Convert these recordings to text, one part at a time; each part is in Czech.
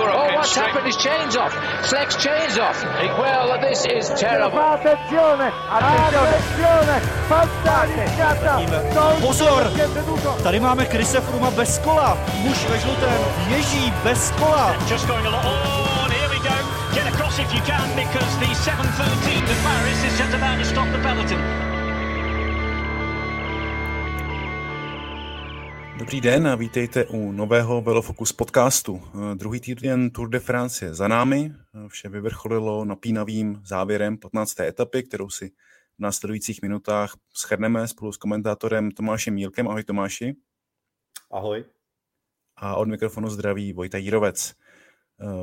Oh, what's happened? His chain's off. Flex chain's off. Well, this is terrible. Attenzione, attenzione, fantasticata. Pozor, tady máme Krise Fruma bez kola. Muž ve žlutém ježí bez kola. Just going. Oh, here we go. Get across if you can because the 713 to Paris is just about to stop the peloton. Dobrý den a vítejte u nového Velofocus podcastu. Druhý týden Tour de France je za námi. Vše vyvrcholilo napínavým závěrem 15. etapy, kterou si v následujících minutách schrneme spolu s komentátorem Tomášem Mílkem. Ahoj Tomáši. Ahoj. A od mikrofonu zdraví Vojta Jirovec.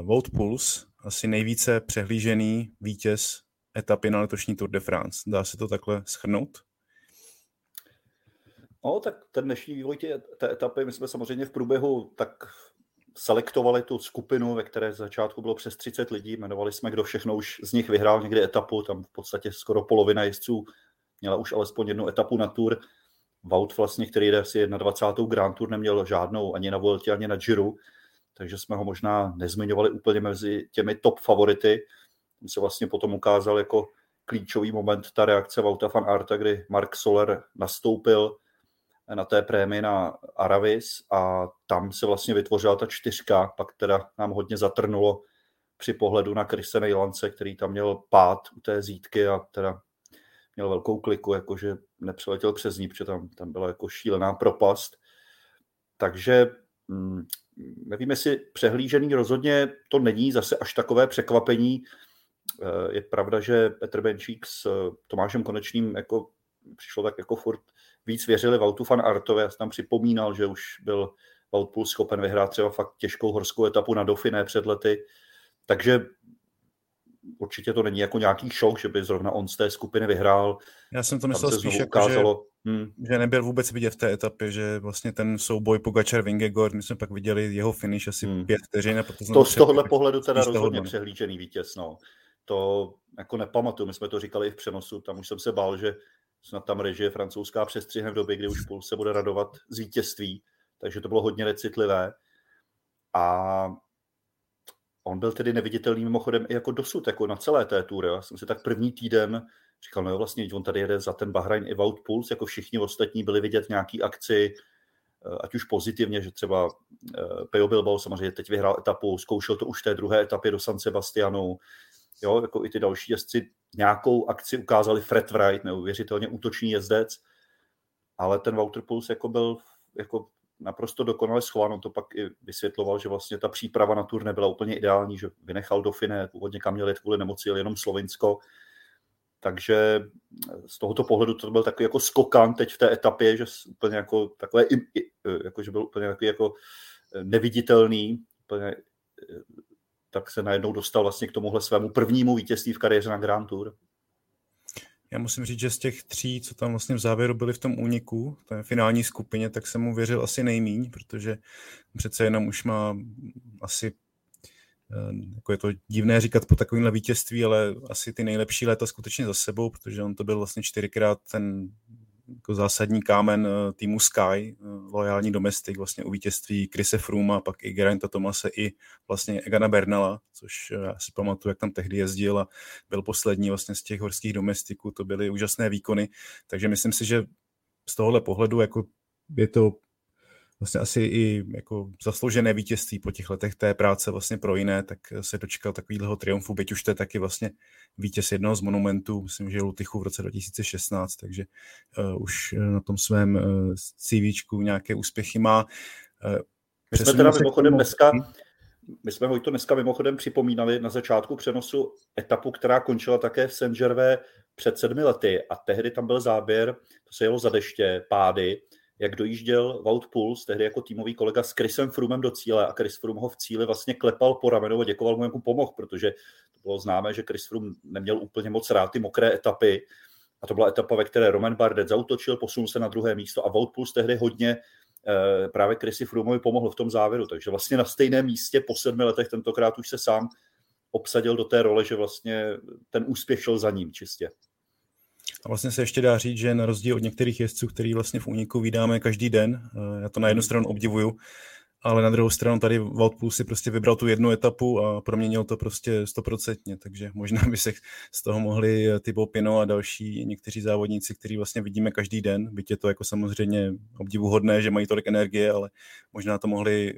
Wout Puls, asi nejvíce přehlížený vítěz etapy na letošní Tour de France. Dá se to takhle schrnout? No, tak ten dnešní vývoj tě, té etapy, my jsme samozřejmě v průběhu tak selektovali tu skupinu, ve které z začátku bylo přes 30 lidí, jmenovali jsme, kdo všechno už z nich vyhrál někdy etapu, tam v podstatě skoro polovina jezdců měla už alespoň jednu etapu na Tour. Vaut vlastně, který jde asi 21. Grand Tour, neměl žádnou ani na Vueltě, ani na Giro, takže jsme ho možná nezmiňovali úplně mezi těmi top favority. Tam se vlastně potom ukázal jako klíčový moment ta reakce Vauta van Arta, kdy Mark Soler nastoupil, na té prémii na Aravis a tam se vlastně vytvořila ta čtyřka, pak teda nám hodně zatrnulo při pohledu na Krise Nejlance, který tam měl pád u té zítky a teda měl velkou kliku, jakože nepřeletěl přes ní, protože tam, tam byla jako šílená propast. Takže hm, nevím, jestli přehlížený rozhodně to není zase až takové překvapení. Eh, je pravda, že Petr Benčík s Tomášem Konečným jako přišlo tak jako furt víc věřili Vautu fan Artovi. Já jsem tam připomínal, že už byl Vaut schopen vyhrát třeba fakt těžkou horskou etapu na Dauphiné před lety. Takže určitě to není jako nějaký šok, že by zrovna on z té skupiny vyhrál. Já jsem to myslel spíš jako, ukázalo, že, hmm. že nebyl vůbec vidět v té etapě, že vlastně ten souboj Pogačar Vingegor, my jsme pak viděli jeho finish asi hmm. pět vteřin. To z tohohle pohledu teda rozhodně přehlížený vítěz. No. To jako nepamatuju, my jsme to říkali i v přenosu, tam už jsem se bál, že snad tam režie francouzská přestřihne v době, kdy už půl se bude radovat z vítězství, takže to bylo hodně necitlivé. A on byl tedy neviditelný mimochodem i jako dosud, jako na celé té tuře. Já jsem si tak první týden říkal, no jo, vlastně on tady jede za ten Bahrain i Wout Puls, jako všichni ostatní byli vidět nějaký akci, eh, ať už pozitivně, že třeba eh, Pejo Bilbao samozřejmě teď vyhrál etapu, zkoušel to už té druhé etapě do San Sebastianu, jo, jako i ty další jezdci nějakou akci ukázali Fred Wright, neuvěřitelně útočný jezdec, ale ten Wouter Puls jako byl jako naprosto dokonale schovaný. On to pak i vysvětloval, že vlastně ta příprava na tur nebyla úplně ideální, že vynechal Dauphine, původně kam měl jet kvůli nemoci, jel jenom Slovinsko. Takže z tohoto pohledu to byl takový jako skokan teď v té etapě, že úplně jako takové, jako, že byl úplně takový jako neviditelný, úplně tak se najednou dostal vlastně k tomuhle svému prvnímu vítězství v kariéře na Grand Tour. Já musím říct, že z těch tří, co tam vlastně v závěru byli v tom úniku, v té finální skupině, tak jsem mu věřil asi nejmíň, protože přece jenom už má asi eh, jako je to divné říkat po takovémhle vítězství, ale asi ty nejlepší léta skutečně za sebou, protože on to byl vlastně čtyřikrát ten jako zásadní kámen eh, týmu Sky, eh, lojální domestik vlastně u vítězství Krise Froome a pak i Geraint'a Tomase i vlastně Egana Bernala, což eh, já si pamatuju, jak tam tehdy jezdil a byl poslední vlastně z těch horských domestiků, to byly úžasné výkony, takže myslím si, že z tohohle pohledu jako je to vlastně asi i jako zasloužené vítězství po těch letech té práce vlastně pro jiné, tak se dočkal takovýhleho triumfu, byť už to je taky vlastně vítěz jednoho z monumentů, myslím, že Lutychu v roce 2016, takže uh, už na tom svém uh, CVčku nějaké úspěchy má. Uh, my jsme teda mimochodem tomu... dneska, my jsme ho to dneska mimochodem připomínali na začátku přenosu etapu, která končila také v saint před sedmi lety. A tehdy tam byl záběr, to se jelo za deště, pády, jak dojížděl Wout Puls, tehdy jako týmový kolega s Chrisem Frumem do cíle a Chris Frum ho v cíli vlastně klepal po ramenu a děkoval mu, jako pomohl, protože to bylo známé, že Chris Frum neměl úplně moc rád ty mokré etapy a to byla etapa, ve které Roman Bardet zautočil, posunul se na druhé místo a Wout Puls tehdy hodně eh, právě Chrisi Frumovi pomohl v tom závěru, takže vlastně na stejném místě po sedmi letech tentokrát už se sám obsadil do té role, že vlastně ten úspěch šel za ním čistě. A vlastně se ještě dá říct, že na rozdíl od některých jezdců, který vlastně v úniku vydáme každý den, eh, já to na jednu stranu obdivuju, ale na druhou stranu tady Wout si prostě vybral tu jednu etapu a proměnil to prostě stoprocentně, takže možná by se z toho mohli Tybo Pino a další někteří závodníci, kteří vlastně vidíme každý den, byť je to jako samozřejmě obdivuhodné, že mají tolik energie, ale možná to mohli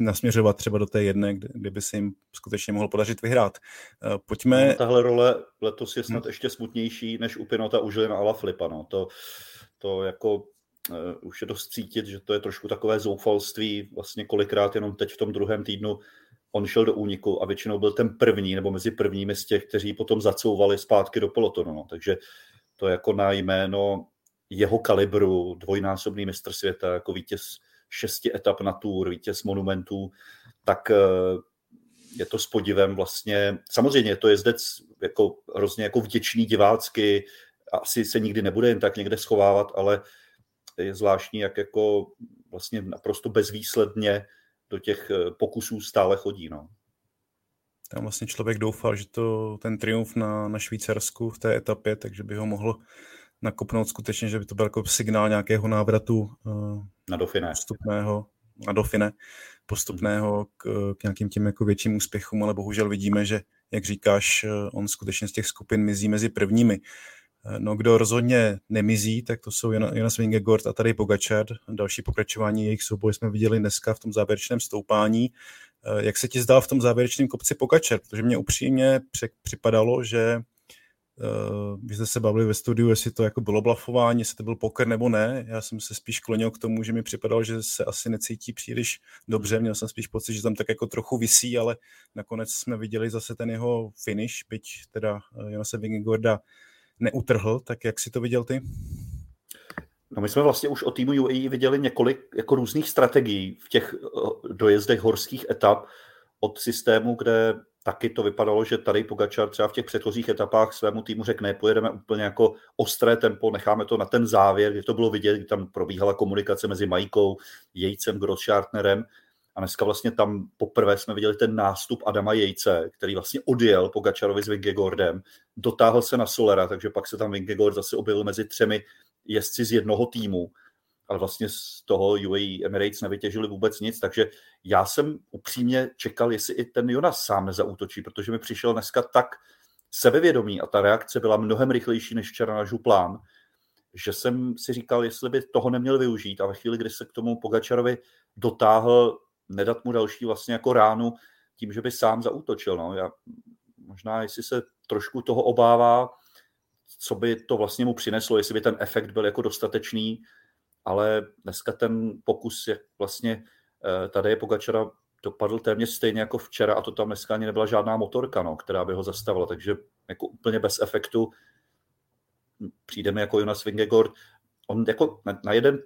nasměřovat třeba do té jedné, kde, kde by se jim skutečně mohlo podařit vyhrát. Eh, pojďme... Tahle role letos je snad hmm. ještě smutnější než u Pinota u Žilina Alaphilippa. No. To, to jako uh, už je dost cítit, že to je trošku takové zoufalství, vlastně kolikrát jenom teď v tom druhém týdnu on šel do úniku a většinou byl ten první nebo mezi prvními z těch, kteří potom zacouvali zpátky do pelotonu. No. Takže to je jako na jméno jeho kalibru, dvojnásobný mistr světa, jako vítěz šesti etap na tour, vítěz monumentů, tak eh, je to s podivem vlastně, samozřejmě je to jezdec jako hrozně jako vděčný divácky, asi se nikdy nebude jen tak někde schovávat, ale je zvláštní, jak jako vlastně naprosto bezvýsledně do těch eh, pokusů stále chodí. No. Tam vlastně člověk doufal, že to ten triumf na, na Švýcarsku v té etapě, takže by ho mohl nakopnout skutečně, že by to byl jako signál nějakého návratu uh, na Dofine. postupného, na Dofine, postupného k, k nějakým těm jako větším úspěchům, ale bohužel vidíme, že, jak říkáš, eh, on skutečně z těch skupin mizí mezi prvními. No, kdo rozhodně nemizí, tak to jsou Jonas Vingegaard a tady Pogačar. Další pokračování jejich souboje jsme viděli dneska v tom závěrečném stoupání. Eh, jak se ti zdál v tom závěrečném kopci Pogačar? Protože mě upřímně připadalo, že vy jste se bavili ve studiu, jestli to jako bylo blafování, jestli to byl poker nebo ne. Já jsem se spíš klonil k tomu, že mi připadalo, že se asi necítí příliš dobře. Měl jsem spíš pocit, že tam tak jako trochu visí, ale nakonec jsme viděli zase ten jeho finish, byť teda uh, Jonase Vingegaarda neutrhl, tak jak si to viděl ty? No my jsme vlastně už o týmu UAE viděli několik jako různých strategií v těch eh, dojezdech horských etap od systému, kde taky to vypadalo, že tady Pogačar třeba v těch předchozích etapách svému týmu řekne, pojedeme úplně jako ostré tempo, necháme to na ten závěr, kdy to bylo vidět, kdy tam probíhala komunikace mezi Majkou, Jejcem, Grosschartnerem a dneska vlastně tam poprvé jsme viděli ten nástup Adama Jejce, který vlastně odjel po Gačarovi s Vingegaardem, dotáhl se na Solera, takže pak se tam Vingegaard zase objevil mezi třemi jezdci z jednoho týmu, ale vlastně z toho UAE Emirates nevytěžili vůbec nic, takže já jsem upřímně čekal, jestli i ten Jonas sám nezautočí, protože mi přišel dneska tak sebevědomý a ta reakce byla mnohem rychlejší než včera na Župlán, že jsem si říkal, jestli by toho neměl využít a ve chvíli, kdy se k tomu Pogačarovi dotáhl nedat mu další vlastně jako ránu tím, že by sám zautočil. No. Já, možná, jestli se trošku toho obává, co by to vlastně mu přineslo, jestli by ten efekt byl jako dostatečný, ale dneska ten pokus je vlastně eh, tady je Pogačara dopadl téměř stejně jako včera a to tam dneska ani nebyla žádná motorka, no, která by ho zastavila, takže jako úplně bez efektu. Přijde mi jako Jonas Vingegaard. On jako na, na jeden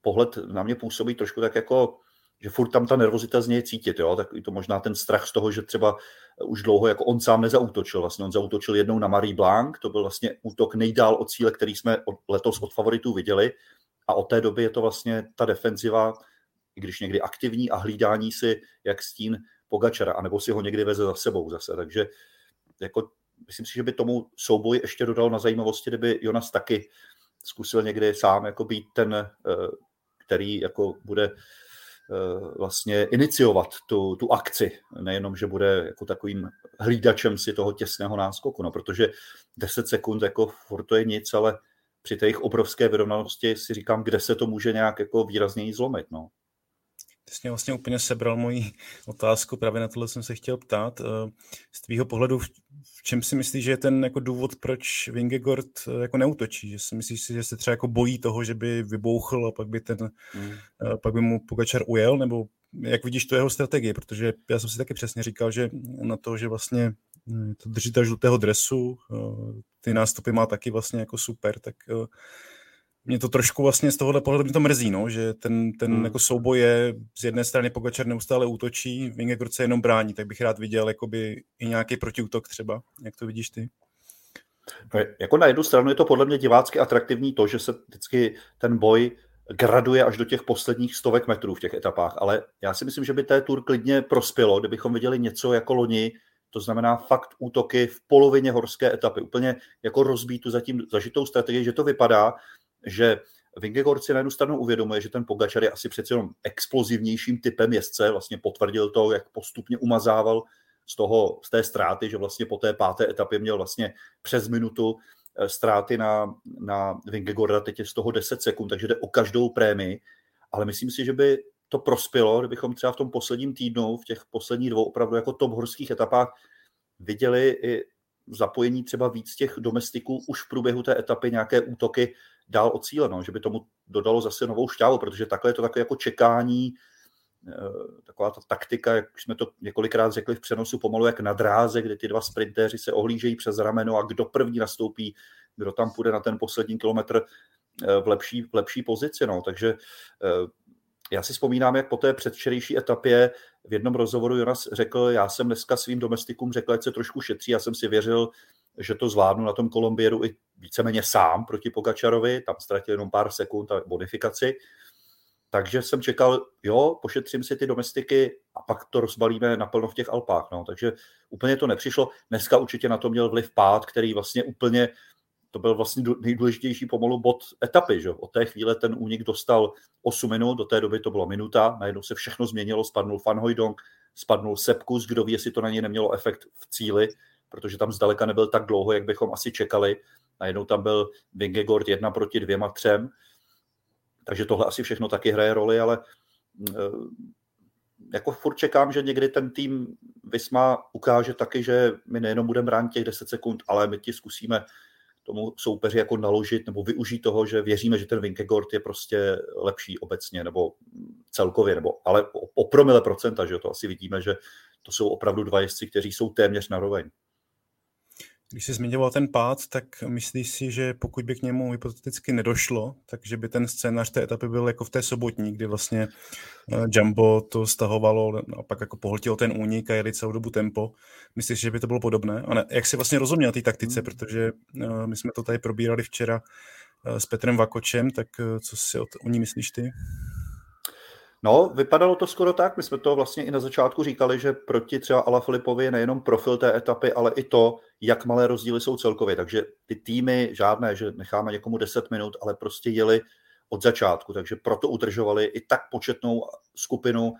pohled na mě působí trošku tak jako že furt tam ta nervozita z něj cítit, jo? tak to možná ten strach z toho, že třeba už dlouho jako on sám nezautočil, vlastně on zautočil jednou na Marie Blanc, to byl vlastně útok nejdál od cíle, který jsme od, letos od favoritů viděli a od té doby je to vlastně ta defenziva, i když někdy aktivní a hlídání si jak stín Pogačara, anebo si ho někdy veze za sebou zase, takže jako myslím si, že by tomu souboji ještě dodal na zajímavosti, kdyby Jonas taky zkusil někdy sám jako být ten, eh, který jako bude Eh, vlastně iniciovat tu, tu akci, nejenom, že bude jako takovým hlídačem si toho těsného náskoku, no, protože 10 sekund jako furt to je nic, ale při té jejich obrovské vyrovnanosti si říkám, kde se to může nějak jako výrazněji zlomit. No. Ty jsi mě vlastně úplně sebral moji otázku, právě na tohle jsem se chtěl ptát. Eh, z tvýho pohledu, v čem si myslíš, že je ten jako důvod, proč Vingegaard eh, jako neutočí? Že si myslíš, že se třeba jako bojí toho, že by vybouchl a pak by, ten. Eh, pak by mu Pogačar ujel, nebo jak vidíš tu jeho strategii? Protože já jsem si taky přesně říkal, že na to, že vlastně to držitel žlutého dresu, ty nástupy má taky vlastně jako super, tak mě to trošku vlastně z tohohle pohledu mě to mrzí, no, že ten, ten hmm. jako souboj je z jedné strany Pogačar neustále útočí, Vingegaard se jenom brání, tak bych rád viděl jakoby i nějaký protiútok třeba. Jak to vidíš ty? No, jako na jednu stranu je to podle mě divácky atraktivní to, že se vždycky ten boj graduje až do těch posledních stovek metrů v těch etapách, ale já si myslím, že by té tur klidně prospělo, kdybychom viděli něco jako loni, to znamená fakt útoky v polovině horské etapy, úplně jako rozbít tu zatím zažitou strategii, že to vypadá, že Vingegaard si na jednu stranu uvědomuje, že ten Pogačar je asi přece jenom explozivnějším typem jezdce, vlastně potvrdil to, jak postupně umazával z, toho, z té ztráty, že vlastně po té páté etapě měl vlastně přes minutu eh, ztráty na, na Vingegaarda, teď je z toho 10 sekund, takže jde o každou prémii, ale myslím si, že by to prospělo, kdybychom třeba v tom posledním týdnu, v těch posledních dvou opravdu jako top horských etapách viděli i zapojení třeba víc těch domestiků už v průběhu té etapy nějaké útoky dál od cíle, no, že by tomu dodalo zase novou šťávu, protože takhle je to takové jako čekání, eh, taková ta taktika, jak jsme to několikrát řekli v přenosu pomalu, jak na dráze, kdy ty dva sprintéři se ohlížejí přes rameno a kdo první nastoupí, kdo tam půjde na ten poslední kilometr eh, v lepší, v lepší pozici. No. Takže eh, já si vzpomínám, jak po té předvčerejší etapě v jednom rozhovoru Jonas řekl, já jsem dneska svým domestikům řekl, ať se trošku šetří, já jsem si věřil, že to zvládnu na tom Kolumbieru i víceméně sám proti Pogačarovi, tam ztratil jenom pár sekund a bonifikaci. Takže jsem čekal, jo, pošetřím si ty domestiky a pak to rozbalíme naplno v těch Alpách. No. Takže úplně to nepřišlo. Dneska určitě na to měl vliv pád, který vlastně úplně to byl vlastně nejdůležitější pomalu bod etapy. Že? Od té chvíle ten únik dostal 8 minut, do té doby to bylo minuta, najednou se všechno změnilo, spadnul Van Hooydonk, spadnul Sepkus, kdo ví, jestli to na něj nemělo efekt v cíli, protože tam zdaleka nebyl tak dlouho, jak bychom asi čekali. Najednou tam byl Vingegaard jedna proti dvěma třem, takže tohle asi všechno taky hraje roli, ale eh, jako furt čekám, že někdy ten tým Visma ukáže taky, že my nejenom budeme bránit těch 10 sekund, ale my ti zkusíme tomu soupeři jako naložit nebo využít toho, že věříme, že ten Vinkegaard je prostě lepší obecně nebo celkově, nebo, ale o, o promile procenta, že to asi vidíme, že to jsou opravdu dva jezdci, kteří jsou téměř naroveň. Když jsi zmiňoval ten pád, tak myslíš si, že pokud by k němu hypoteticky nedošlo, takže by ten scénář té etapy byl jako v té sobotní, kdy vlastně eh, Jumbo to stahovalo a pak jako pohltilo ten únik a jeli celou dobu tempo. Myslíš, že by to bylo podobné? A ne, jak jsi vlastně rozuměl té taktice, hmm. protože uh, my jsme to tady probírali včera uh, s Petrem Vakočem, tak co si o, o ní myslíš ty? No, vypadalo to skoro tak. My jsme to vlastně i na začátku říkali, že proti třeba Alafilipovi je nejenom profil té etapy, ale i to, jak malé rozdíly jsou celkově. Takže ty týmy žádné, že necháme někomu 10 minut, ale prostě jeli od začátku. Takže proto udržovali i tak početnou skupinu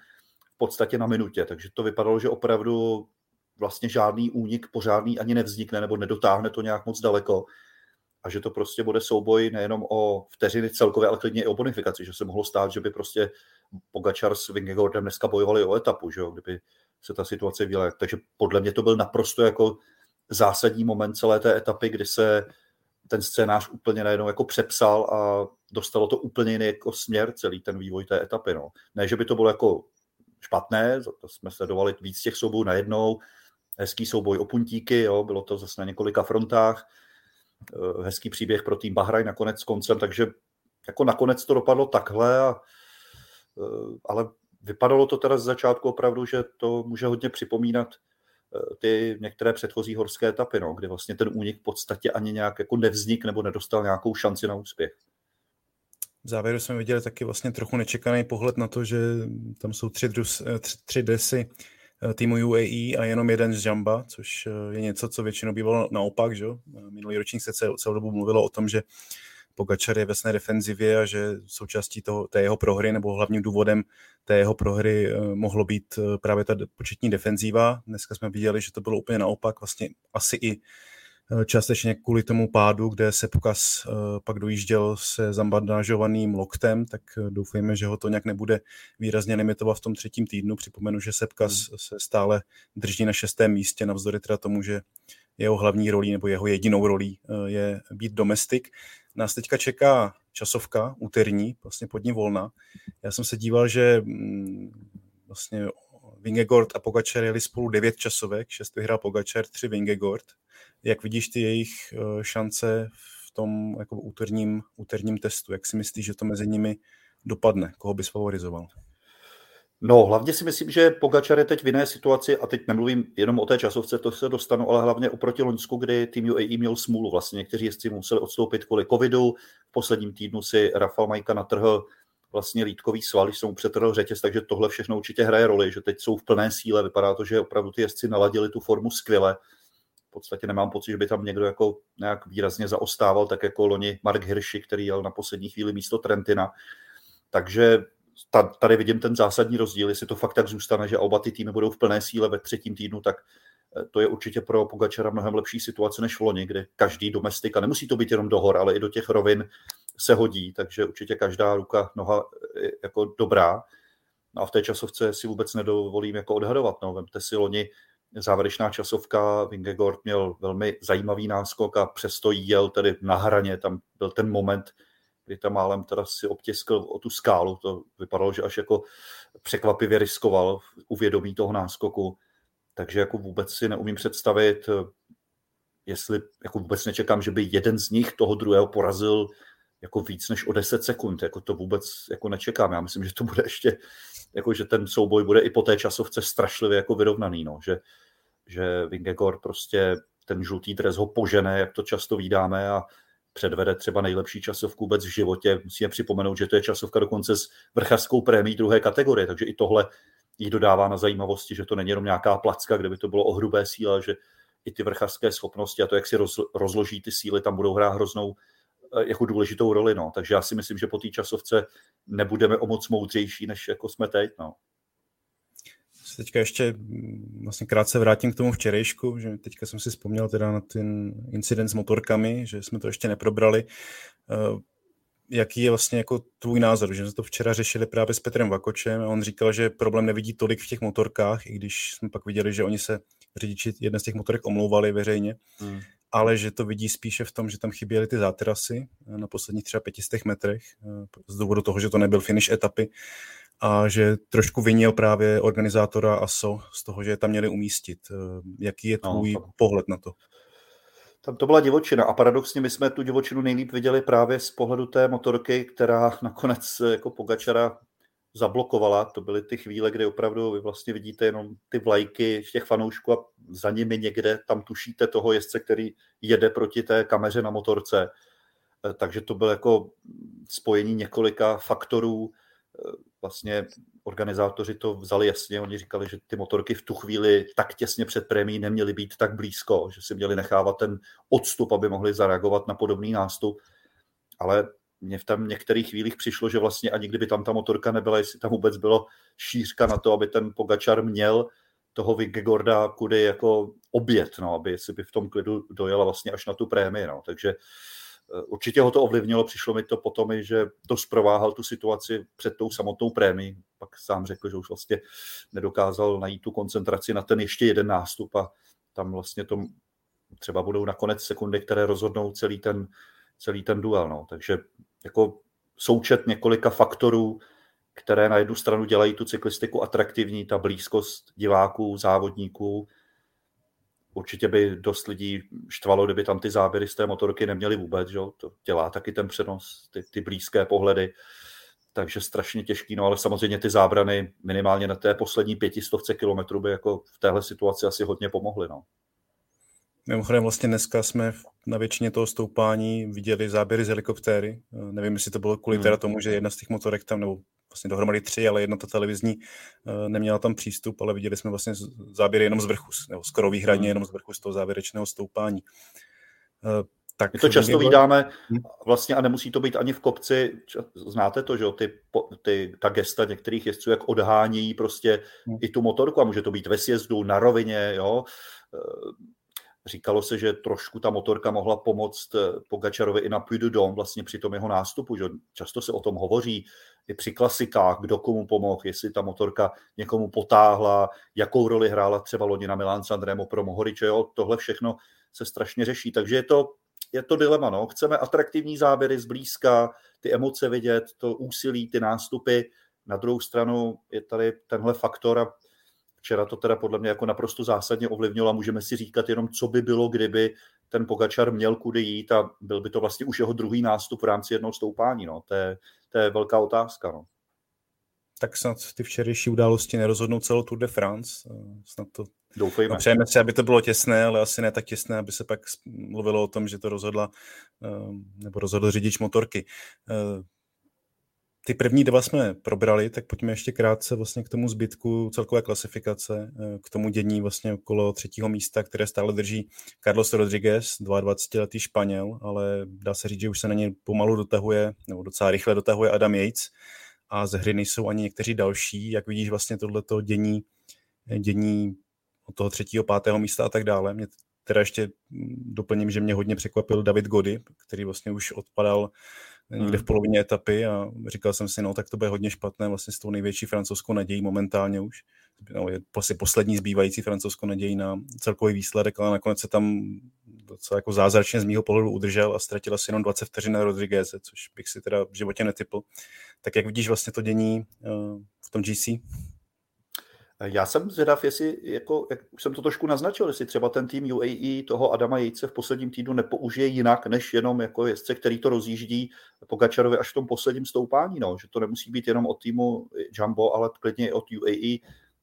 v podstatě na minutě. Takže to vypadalo, že opravdu vlastně žádný únik pořádný ani nevznikne nebo nedotáhne to nějak moc daleko a že to prostě bude souboj nejenom o vteřiny celkově, ale klidně i o bonifikaci, že se mohlo stát, že by prostě Pogačar s Vingegaardem dneska bojovali o etapu, že jo, kdyby se ta situace vyjela. Takže podle mě to byl naprosto jako zásadní moment celé té etapy, kdy se ten scénář úplně najednou jako přepsal a dostalo to úplně jiný jako směr celý ten vývoj té etapy. No. Ne, že by to bylo jako špatné, to jsme sledovali víc těch soubojů najednou, hezký souboj o puntíky, jo, bylo to zase na několika frontách, hezký příběh pro tým Bahraj nakonec koncem, takže jako nakonec to dopadlo takhle, a, eh, ale vypadalo to teda z začátku opravdu, že to může hodně připomínat eh, ty některé předchozí horské etapy, no, kdy vlastně ten únik v podstatě ani nějak jako nevznik nebo nedostal nějakou šanci na úspěch. V závěru jsme viděli taky vlastně trochu nečekaný pohled na to, že tam jsou tři, drus, tři, tři desy Eh, týmu UAE a jenom jeden z Jamba, což eh, je něco, co většinou bývalo naopak. Že? Eh, minulý ročník se celou dobu mluvilo o tom, že Pogačar je ve své defenzivě a že součástí toho, té jeho prohry nebo hlavním důvodem té jeho prohry mohlo být právě ta početní defenzíva. Dneska jsme viděli, že to bylo úplně naopak, vlastně asi i Eh, částečně kvůli tomu pádu, kde se pokaz eh, pak dojížděl se zambandážovaným loktem, tak eh, doufejme, že ho to nějak nebude výrazně limitovat v tom třetím týdnu. Připomenu, že Sepkas hmm. se stále drží na šestém místě, navzdory teda tomu, že jeho hlavní rolí nebo jeho jedinou rolí je být domestik. Nás teďka čeká časovka úterní, vlastně pod ní volna. Já jsem se díval, že mm, vlastně Vingegord a Pogačar jeli spolu devět časovek, šest vyhrál Pogačar, tři Vingegord. Jak vidíš ty jejich eh, šance v tom jako úterním, úterním testu? Jak si myslíš, že to mezi nimi dopadne? Koho bys favorizoval? No, hlavně si myslím, že Pogačar je teď v jiné situaci, a teď nemluvím jenom o té časovce, to se dostanu, ale hlavně oproti Loňsku, kdy tým UAE měl smůlu. Vlastně někteří jezdci museli odstoupit kvůli covidu. V posledním týdnu si Rafael Majka natrhl vlastně lítkový sval, když jsem mu přetrhl řetěz, takže tohle všechno určitě hraje roli, že teď jsou v plné síle. Vypadá to, že opravdu ty jezdci naladili tu formu skvěle podstatě nemám pocit, že by tam někdo jako nějak výrazně zaostával, tak jako loni Mark Hirschi, který jel na poslední chvíli místo Trentina. Takže tady vidím ten zásadní rozdíl, jestli to fakt tak zůstane, že oba ty týmy budou v plné síle ve třetím týdnu, tak eh, to je určitě pro Pogačara mnohem lepší situace než v loni, kdy každý domestik, a nemusí to být jenom do hor, ale i do těch rovin hodí, takže určitě každá ruka, noha je jako dobrá. No a v té časovce si vůbec nedovolím jako odhadovat. No. Vemte si loni závěrečná časovka, Vingegord měl velmi zajímavý náskok a přesto jel tedy na hraně, tam byl ten moment, kdy tam málem teda si obtiskl o tu skálu, to vypadalo, že až jako překvapivě riskoval uvědomí toho náskoku, takže jako vůbec si neumím představit, jestli jako vůbec nečekám, že by jeden z nich toho druhého porazil jako víc než o 10 sekund, jako to vůbec jako nečekám. Já myslím, že to bude ještě, jako že ten souboj bude i po té časovce strašlivě jako vyrovnaný, no, že, že Vingegor prostě ten žlutý dres ho požene, jak to často vídáme a předvede třeba nejlepší časovku vůbec v životě. Musíme připomenout, že to je časovka dokonce s vrchařskou prémií druhé kategorie, takže i tohle jí dodává na zajímavosti, že to není jenom nějaká placka, kde by to bylo o hrubé síle, že i ty vrchařské schopnosti a to, jak si roz, rozloží ty síly, tam budou hrát hroznou jako důležitou roli. No. Takže já si myslím, že po té časovce nebudeme o moc moudřejší, než jako jsme teď. No teďka ještě mm, vlastně krátce vrátím k tomu včerejšku, že teďka jsem si vzpomněl teda na ten incident s motorkami, že jsme to ještě neprobrali. Eh, jaký je vlastně jako tvůj názor, že jsme to včera řešili právě s Petrem Vakočem a on říkal, že problém nevidí tolik v těch motorkách, i když jsme pak viděli, že oni se řidiči jedné z těch motorek omlouvali veřejně, hmm. Ale že to vidí spíše v tom, že tam chyběly ty záterasy eh, na posledních třeba 500 metrech, eh, z důvodu toho, že to nebyl finish etapy a že trošku vinil právě organizátora ASO z toho, že je tam měli umístit. Eh, jaký je no, tvůj no, pohled na to? Tam to byla divočina a paradoxně my jsme tu divočinu nejlíp viděli právě z pohledu té motorky, která nakonec jako Pogačara zablokovala. To byly ty chvíle, kdy opravdu vy vlastně vidíte jenom ty vlajky těch fanoušků a za nimi někde tam tušíte toho jezdce, který jede proti té kameře na motorce. Eh, takže to bylo jako spojení několika faktorů vlastně organizátoři to vzali jasně, oni říkali, že ty motorky v tu chvíli tak těsně před prémií neměly být tak blízko, že si měli nechávat ten odstup, aby mohli zareagovat na podobný nástup, ale mně v tam některých chvílích přišlo, že vlastně ani kdyby tam ta motorka nebyla, jestli tam vůbec bylo šířka na to, aby ten Pogačar měl toho Vigegorda kudy jako obět, no, aby si by v tom klidu dojela vlastně až na tu prémii. No. Takže Eh, určitě ho to ovlivnilo, přišlo mi to potom, že to zprováhal tu situaci před tou samotnou prémií. Pak sám řekl, že už vlastně nedokázal najít tu koncentraci na ten ještě jeden nástup a tam vlastně to třeba budou nakonec sekundy, které rozhodnou celý ten, celý ten duel. No. Takže jako součet několika faktorů, které na jednu stranu dělají tu cyklistiku atraktivní, ta blízkost diváků, závodníků, určitě by dost lidí štvalo, kdyby tam ty záběry z té motorky neměly vůbec, že? to dělá taky ten přenos, ty, ty blízké pohledy, takže strašně těžký, no ale samozřejmě ty zábrany minimálně na té poslední pětistovce kilometrů by jako v téhle situaci asi hodně pomohly. No. Mimochodem vlastně dneska jsme na většině toho stoupání viděli záběry z helikoptéry. Nevím, jestli to bylo kvůli hmm. teda tomu, že jedna z těch motorek tam, nebo vlastně dohromady tři, ale jedna ta televizní eh, neměla tam přístup, ale viděli jsme vlastně záběry jenom z vrchu, nebo skoro výhradně hmm. jenom z vrchu z toho závěrečného stoupání. Eh, tak My to často vydáme hmm. vlastně a nemusí to být ani v kopci. Znáte to, že ty, ty, ta gesta některých jezdců, jak odhání prostě hmm. i tu motorku a může to být ve sjezdu, na rovině, jo. Říkalo se, že trošku ta motorka mohla pomoct eh, Pogačarovi i na Puy du Dom vlastně při tom jeho nástupu. Že často se o tom hovoří i při klasikách, kdo komu pomohl, jestli ta motorka někomu potáhla, jakou roli hrála třeba loni na Milan Sanremo pro Mohoriče. Jo? Tohle všechno se strašně řeší. Takže je to, je to dilema. No. Chceme atraktivní záběry zblízka, ty emoce vidět, to úsilí, ty nástupy. Na druhou stranu je tady tenhle faktor a Včera to teda podle mě jako naprosto zásadně ovlivnilo a můžeme si říkat jenom, co by bylo, kdyby ten Pogačar měl kudy jít a byl by to vlastně už jeho druhý nástup v rámci jednoho stoupání. No. To, je, to je velká otázka. No. Tak snad ty včerejší události nerozhodnou celou Tour de France. Snad to Doufejme. No, přejeme si, aby to bylo těsné, ale asi ne tak těsné, aby se pak mluvilo o tom, že to rozhodla nebo rozhodl řidič motorky. Ty první dva jsme probrali, tak pojďme ještě krátce vlastně k tomu zbytku celkové klasifikace, eh, k tomu dění vlastně okolo třetího místa, které stále drží Carlos Rodriguez, 22-letý Španěl, ale dá se říct, že už se na něj pomalu dotahuje, nebo docela rychle dotahuje Adam Yates a ze hry nejsou ani někteří další, jak vidíš vlastně tohleto dění, dění od toho třetího, pátého místa a tak dále. Mě teda ještě doplním, že mě hodně překvapil David Gody, který vlastně už odpadal někde v hmm. polovině etapy a říkal jsem si, no tak to bude hodně špatné vlastně s tou největší francouzskou nadějí momentálně už. No, je vlastně poslední zbývající francouzskou nadějí na celkový výsledek, ale nakonec se tam docela jako zázračně z mýho pohledu udržel a ztratil asi jenom 20 vteřin na Rodriguez, což bych si teda v životě netypl. Tak jak vidíš vlastně to dění uh, v tom GC? Já jsem zvědav, jestli, jako, jak jsem to trošku naznačil, jestli třeba ten tým UAE toho Adama Jejce v posledním týdnu nepoužije jinak, než jenom jako jezdce, který to rozjíždí Pogačarovi až v tom posledním stoupání. No. Že to nemusí být jenom od týmu Jumbo, ale klidně i od UAE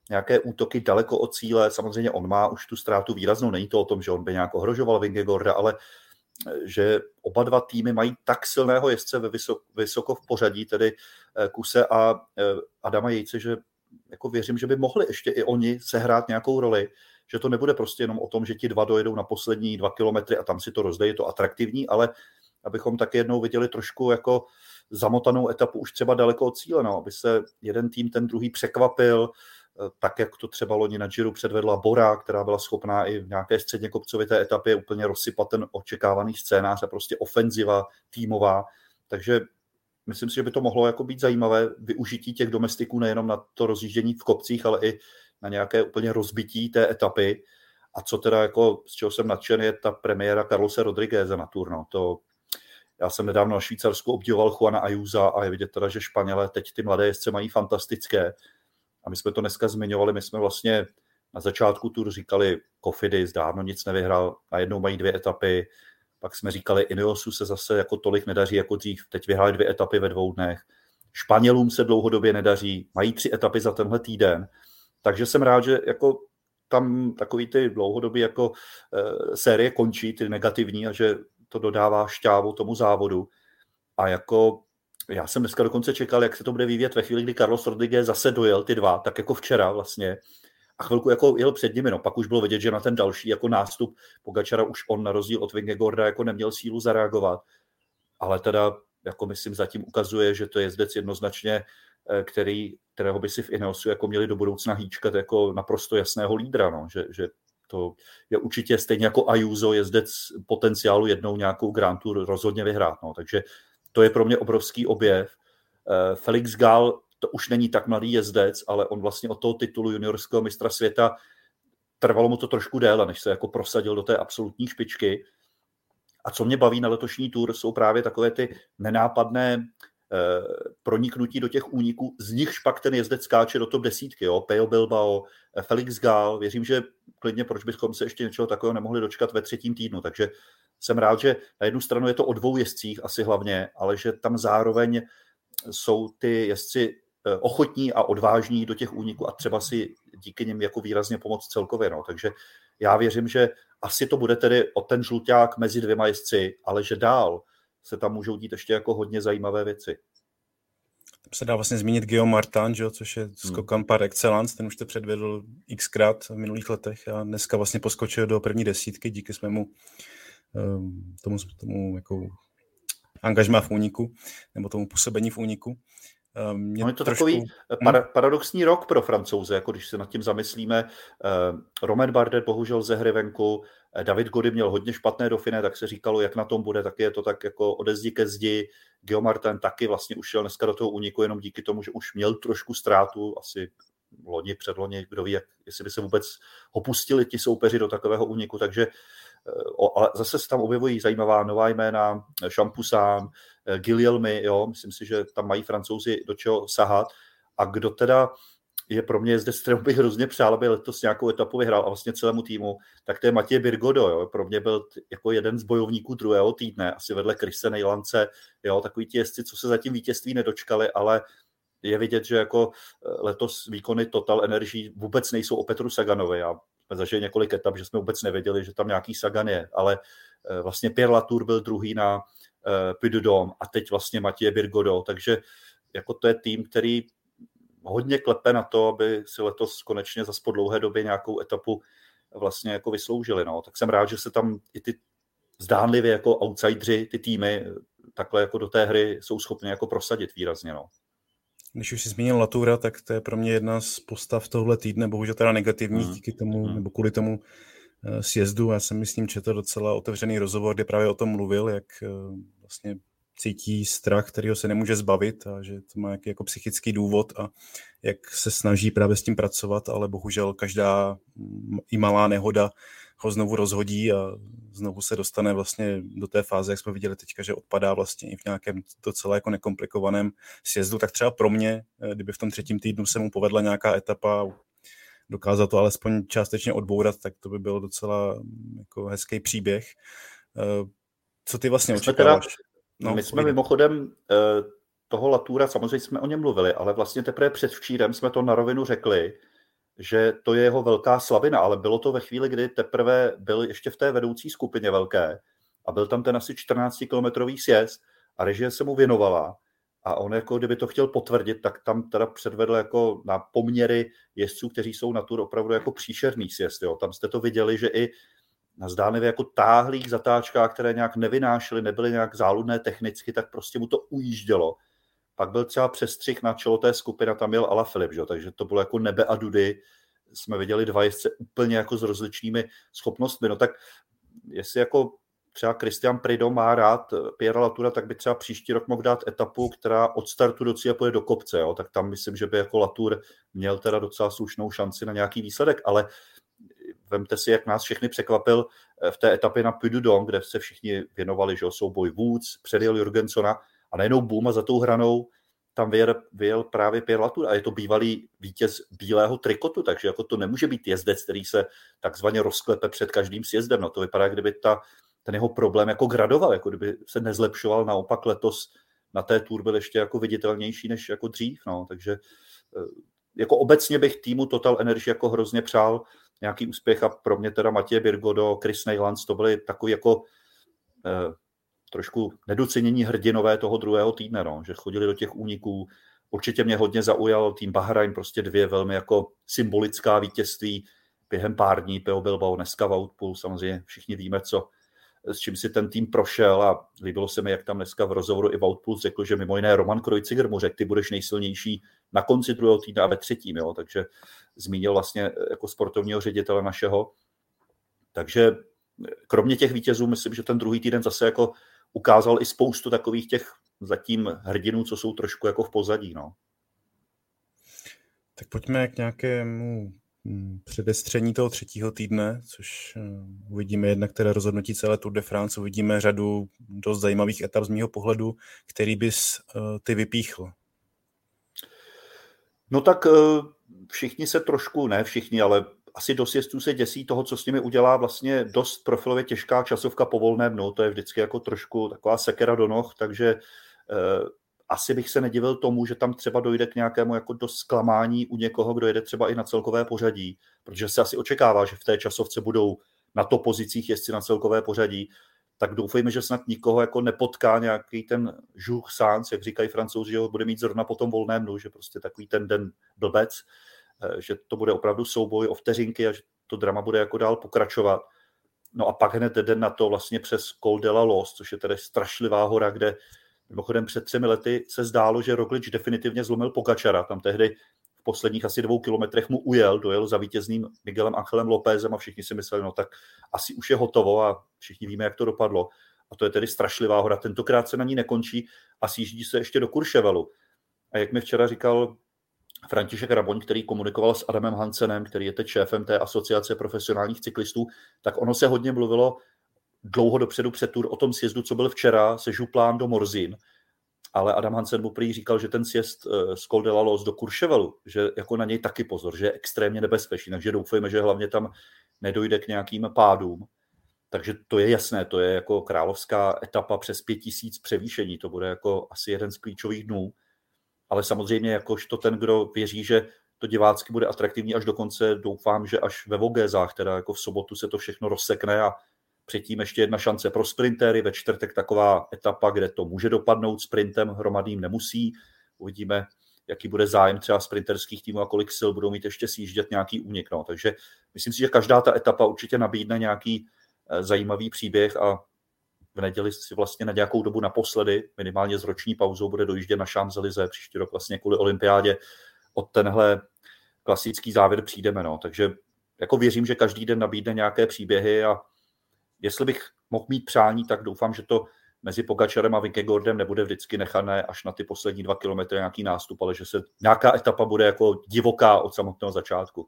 nějaké útoky daleko od cíle. Samozřejmě on má už tu ztrátu výraznou. Není to o tom, že on by nějak ohrožoval Vingegorda, ale že oba dva týmy mají tak silného jezdce ve vysoko, vysoko v pořadí, tedy eh, Kuse a eh, Adama Jejce, že jako věřím, že by mohli ještě i oni sehrát nějakou roli, že to nebude prostě jenom o tom, že ti dva dojedou na poslední dva kilometry a tam si to rozdejí, je to atraktivní, ale abychom taky jednou viděli trošku jako zamotanou etapu už třeba daleko od cíle, no, aby se jeden tým ten druhý překvapil, eh, tak jak to třeba loni na Giro předvedla Bora, která byla schopná i v nějaké středně kopcovité etapě úplně rozsypat ten očekávaný scénář a prostě ofenziva týmová. Takže myslím si, že by to mohlo jako být zajímavé využití těch domestiků nejenom na to rozjíždění v kopcích, ale i na nějaké úplně rozbití té etapy. A co teda jako, z čeho jsem nadšen, je ta premiéra Carlose Rodrigueze na turno. To, já jsem nedávno na Švýcarsku obdivoval Juana Ayuza a je vidět teda, že Španělé teď ty mladé jezdce mají fantastické. A my jsme to dneska zmiňovali, my jsme vlastně na začátku tur říkali, Kofidis dávno nic nevyhrál, najednou mají dvě etapy, pak jsme říkali, Ineosu se zase jako tolik nedaří jako dřív. Teď vyhráli dvě etapy ve dvou dnech. Španělům se dlouhodobě nedaří, mají tři etapy za tenhle týden. Takže jsem rád, že jako tam takový ty dlouhodobě jako e, série končí, ty negativní, a že to dodává šťávu tomu závodu. A jako já jsem dneska dokonce čekal, jak se to bude vyvíjet ve chvíli, kdy Carlos Rodriguez zase dojel ty dva, tak jako včera vlastně, a chvilku jako jel před nimi, no pak už bylo vidět, že na ten další jako nástup Pogačara už on na rozdíl od Vingegorda jako neměl sílu zareagovat, ale teda jako myslím zatím ukazuje, že to je jezdec jednoznačně, eh, který, kterého by si v Ineosu jako měli do budoucna hýčkat jako naprosto jasného lídra, no, že, že to je určitě stejně jako Ayuso jezdec potenciálu jednou nějakou Grand Tour rozhodně vyhrát. No. Takže to je pro mě obrovský objev. Eh, Felix Gál to už není tak mladý jezdec, ale on vlastně od toho titulu juniorského mistra světa trvalo mu to trošku déle, než se jako prosadil do té absolutní špičky. A co mě baví na letošní tour, jsou právě takové ty nenápadné eh, proniknutí do těch úniků, z nichž pak ten jezdec skáče do top desítky, jo? Pejo Bilbao, eh, Felix Gál, věřím, že klidně proč bychom se ještě něčeho takového nemohli dočkat ve třetím týdnu, takže jsem rád, že na jednu stranu je to o dvou jezdcích asi hlavně, ale že tam zároveň jsou ty jezdci ochotní a odvážní do těch úniků a třeba si díky nim jako výrazně pomoct celkově. No. Takže já věřím, že asi to bude tedy o ten žluťák mezi dvěma jezdci, ale že dál se tam můžou dít ještě jako hodně zajímavé věci. Tam se dá vlastně zmínit Guillaume Martin, že, což je skokan hmm. par excellence, ten už to předvedl xkrát v minulých letech a dneska vlastně poskočil do první desítky díky svému ehm, tomu, tomu jako angažmá v úniku, nebo tomu působení v úniku. Ehm, mě no je to trošku... takový eh, hmm? paradoxní rok pro francouze, jako když se nad tím zamyslíme. Ehm, Romain Bardet bohužel ze hry venku, eh, David Gody měl hodně špatné dofine, tak se říkalo, jak na tom bude, tak je to tak jako ode zdi ke zdi. Guillaume Martin taky vlastně ušel dneska do toho úniku jenom díky tomu, že už měl trošku ztrátu, asi loni, předloni, kdo ví, jak, jestli by se vůbec opustili ti soupeři do takového úniku, takže ale zase se tam objevují zajímavá nová jména, Šampusán, Gillielmy, jo, myslím si, že tam mají francouzi do čeho sahat. A kdo teda je pro mě zde, s bych hrozně přál, aby letos nějakou etapu vyhrál a vlastně celému týmu, tak to je Matěj Birgodo. Jo. Pro mě byl jako jeden z bojovníků druhého týdne, asi vedle Krise Nejlance, jo, takový ti jezdci, co se zatím vítězství nedočkali, ale je vidět, že jako letos výkony Total Energy vůbec nejsou o Petru Saganovi. Já jsme zažili několik etap, že jsme vůbec nevěděli, že tam nějaký Sagan je, ale eh, vlastně Pierre Latour byl druhý na uh, Puy a teď vlastně Matěje Birgodo, takže jako to je tým, který hodně klepe na to, aby si letos konečně zase po dlouhé době nějakou etapu vlastně jako vysloužili. No. Tak jsem rád, že se tam i ty zdánlivě jako outsidři, ty týmy, takhle jako do té hry jsou schopni jako prosadit výrazně. No. Když už jsi zmínil Latura, tak to je pro mě jedna z postav tohle týdne, bohužel teda negativních Mm. díky tomu, Mm. nebo kvůli tomu eh, sjezdu. Já jsem myslím četl docela otevřený rozhovor, kde právě o tom mluvil, jak eh, vlastně cítí strach, kterýho se nemůže zbavit a že to má jaký jako psychický důvod a jak se snaží právě s tím pracovat, ale bohužel každá mm, i malá nehoda ho znovu rozhodí a znovu se dostane vlastně do té fáze, jak jsme viděli teďka, že odpadá vlastně i v nějakém docela jako nekomplikovaném sjezdu, tak třeba pro mě, eh, kdyby v tom třetím týdnu se mu povedla nějaká etapa, dokázat to alespoň částečně odbourat, tak to by byl docela mm, jako hezký příběh. Eh, Co ty vlastně očekáváš? No, my jsme mimochodem eh, toho Latura, samozřejmě jsme o něm mluvili, ale vlastně teprve předvčírem jsme to na rovinu řekli, že to je jeho velká slavina, ale bylo to ve chvíli, kdy teprve byl ještě v té vedoucí skupině velké a byl tam ten asi 14-kilometrový sjezd a režie se mu věnovala a on jako kdyby to chtěl potvrdit, tak tam teda předvedl jako na poměry jezdců, kteří jsou na tur opravdu jako příšerný sjezd. Jo. Tam jste to viděli, že i na zdánlivě jako táhlých zatáčkách, které nějak nevynášely, nebyly nějak záludné technicky, tak prostě mu to ujíždělo. Pak byl třeba přestřih na čelo té skupiny, a tam byl Ala Filip, že? takže to bylo jako nebe a dudy. Jsme viděli dva jezdce úplně jako s rozličnými schopnostmi. No tak jestli jako třeba Christian Prido má rád Pierre Latura, tak by třeba příští rok mohl dát etapu, která od startu do cíle půjde do kopce. Jo? Tak tam myslím, že by jako Latour měl teda docela slušnou šanci na nějaký výsledek, ale vemte si, jak nás všechny překvapil eh, v té etapě na Puy Dôme, kde se všichni věnovali, že souboj Woods, předjel Jurgensona a najednou boom a za tou hranou tam vyjel, vyjel právě Pierre a je to bývalý vítěz bílého trikotu, takže jako to nemůže být jezdec, který se takzvaně rozklepe před každým sjezdem. No to vypadá, kdyby ta, ten jeho problém jako gradoval, jako kdyby se nezlepšoval, naopak letos na té tour byl ještě jako viditelnější než jako dřív, no, takže eh, jako obecně bych týmu Total Energy jako hrozně přál nějaký úspěch a pro mě teda Matěj Birgodo, Chris Neylands, to byly takový jako eh, trošku nedocenění hrdinové toho druhého týdne, no, že chodili do těch úniků. Určitě mě hodně zaujal tým Bahrain, prostě dvě velmi jako symbolická vítězství během pár dní, Peo Bilbao, dneska Woutpool, samozřejmě všichni víme, co, s čím si ten tým prošel a líbilo se mi, jak tam dneska v rozhovoru i Woutpool řekl, že mimo jiné Roman Krojciger mu řekl, ty budeš nejsilnější na konci druhého týdne a ve třetím, jo, takže zmínil vlastně jako sportovního ředitele našeho. Takže kromě těch vítězů, myslím, že ten druhý týden zase jako ukázal i spoustu takových těch zatím hrdinů, co jsou trošku jako v pozadí. No. Tak pojďme k nějakému předestření toho třetího týdne, což eh, uvidíme jednak které rozhodnutí celé Tour de France, uvidíme řadu dost zajímavých etap z mýho pohledu, který bys uh, ty vypíchl. No tak uh, všichni se trošku, ne všichni, ale asi dost jezdců se děsí toho, co s nimi udělá vlastně dost profilově těžká časovka po volném dnu. To je vždycky jako trošku taková sekera do noh, takže asi bych se nedivil tomu, že tam třeba dojde k nějakému jako dost zklamání u někoho, kdo jede třeba i na celkové pořadí, protože se asi očekává, že v té časovce budou na to pozicích jezdci na celkové pořadí, tak doufejme, že snad nikoho jako nepotká nějaký ten žuch sans, jak říkají francouzi, že ho bude mít zrovna po tom volném dnu, že prostě takový ten den blbec, že to bude opravdu souboj o vteřinky a že to drama bude jako dál pokračovat. No a pak hned den na to vlastně přes Col de la Los, což je tedy strašlivá hora, kde mimochodem před třemi lety se zdálo, že Roglič definitivně zlomil Pogačara. Tam tehdy v posledních asi dvou kilometrech mu ujel, dojel za vítězným Miguelem Angelem Lópezem a všichni si mysleli, no tak asi už je hotovo a všichni víme, jak to dopadlo. A to je tedy strašlivá hora. Tentokrát se na ní nekončí a sjíždí se ještě do Kurševelu. A jak mi včera říkal František Raboň, který komunikoval s Adamem Hansenem, který je teď šéfem té asociace profesionálních cyklistů, tak ono se hodně mluvilo dlouho dopředu před tur o tom sjezdu, co byl včera se Župlán do Morzin, ale Adam Hansen mu prý říkal, že ten sjezd z Col de la Los do Kurševelu, že jako na něj taky pozor, že je extrémně nebezpečný, takže doufejme, že hlavně tam nedojde k nějakým pádům. Takže to je jasné, to je jako královská etapa přes pět tisíc převýšení, to bude jako asi jeden z klíčových dnů. Ale samozřejmě, jakožto ten, kdo věří, že to divácky bude atraktivní až do konce, doufám, že až ve Vogézách, teda jako v sobotu se to všechno rozsekne a předtím ještě jedna šance pro sprintery, ve čtvrtek taková etapa, kde to může dopadnout sprintem, hromadným nemusí. Uvidíme, jaký bude zájem třeba sprinterských týmů a kolik sil budou mít ještě sjíždět nějaký únik. No. Takže myslím si, že každá ta etapa určitě nabídne nějaký eh, zajímavý příběh a v neděli si vlastně na nějakou dobu naposledy, minimálně s roční pauzou, bude dojíždět na Champs-Élysées příští rok vlastně kvůli olympiádě. Od tenhle klasický závěr přijdeme. No. Takže jako věřím, že každý den nabídne nějaké příběhy a jestli bych mohl mít přání, tak doufám, že to mezi Pogačarem a Vingegaardem nebude vždycky nechané až na ty poslední dva kilometry nějaký nástup, ale že se nějaká etapa bude jako divoká od samotného začátku.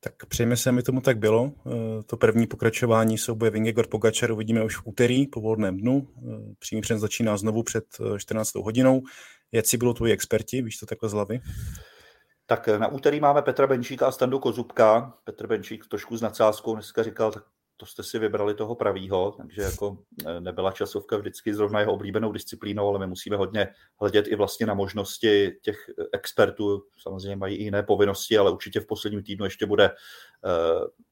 Tak přejeme se, aby tomu tak bylo. Eh, to první pokračování souboje Vingegaard Pogačar uvidíme už v úterý po volném dnu. Eh, přímý přenos začíná znovu před 14. Eh, hodinou. Jak si bylo tvoji experti, víš to takhle z hlavy? Tak na úterý máme Petra Benčíka a Standu Kozubka. Petr Benčík trošku s nadsázkou dneska říkal, tak to jste si vybrali toho pravýho, takže jako e, nebyla časovka vždycky zrovna jeho oblíbenou disciplínou, ale my musíme hodně hledět i vlastně na možnosti těch expertů. Samozřejmě mají i jiné povinnosti, ale určitě v posledním týdnu ještě bude e,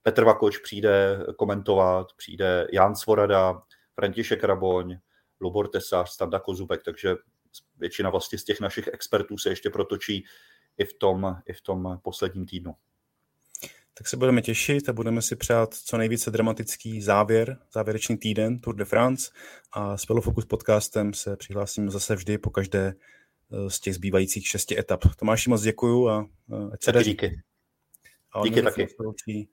Petr Vakoč přijde komentovat, přijde Jan Svorada, František Raboň, Lubor Tesař, Standa Kozubek, takže většina vlastně z těch našich expertů se ještě protočí i v tom, i v tom posledním týdnu tak se budeme těšit a budeme si přát co nejvíce dramatický závěr, závěrečný týden Tour de France a s Velofocus podcastem se přihlásím zase vždy po každé eh, z těch zbývajících šesti etap. Tomáši moc děkuju a eh, ať se daří. Díky. A díky taky.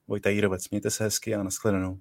Vojta Jírovec. Mějte se hezky a nashledanou.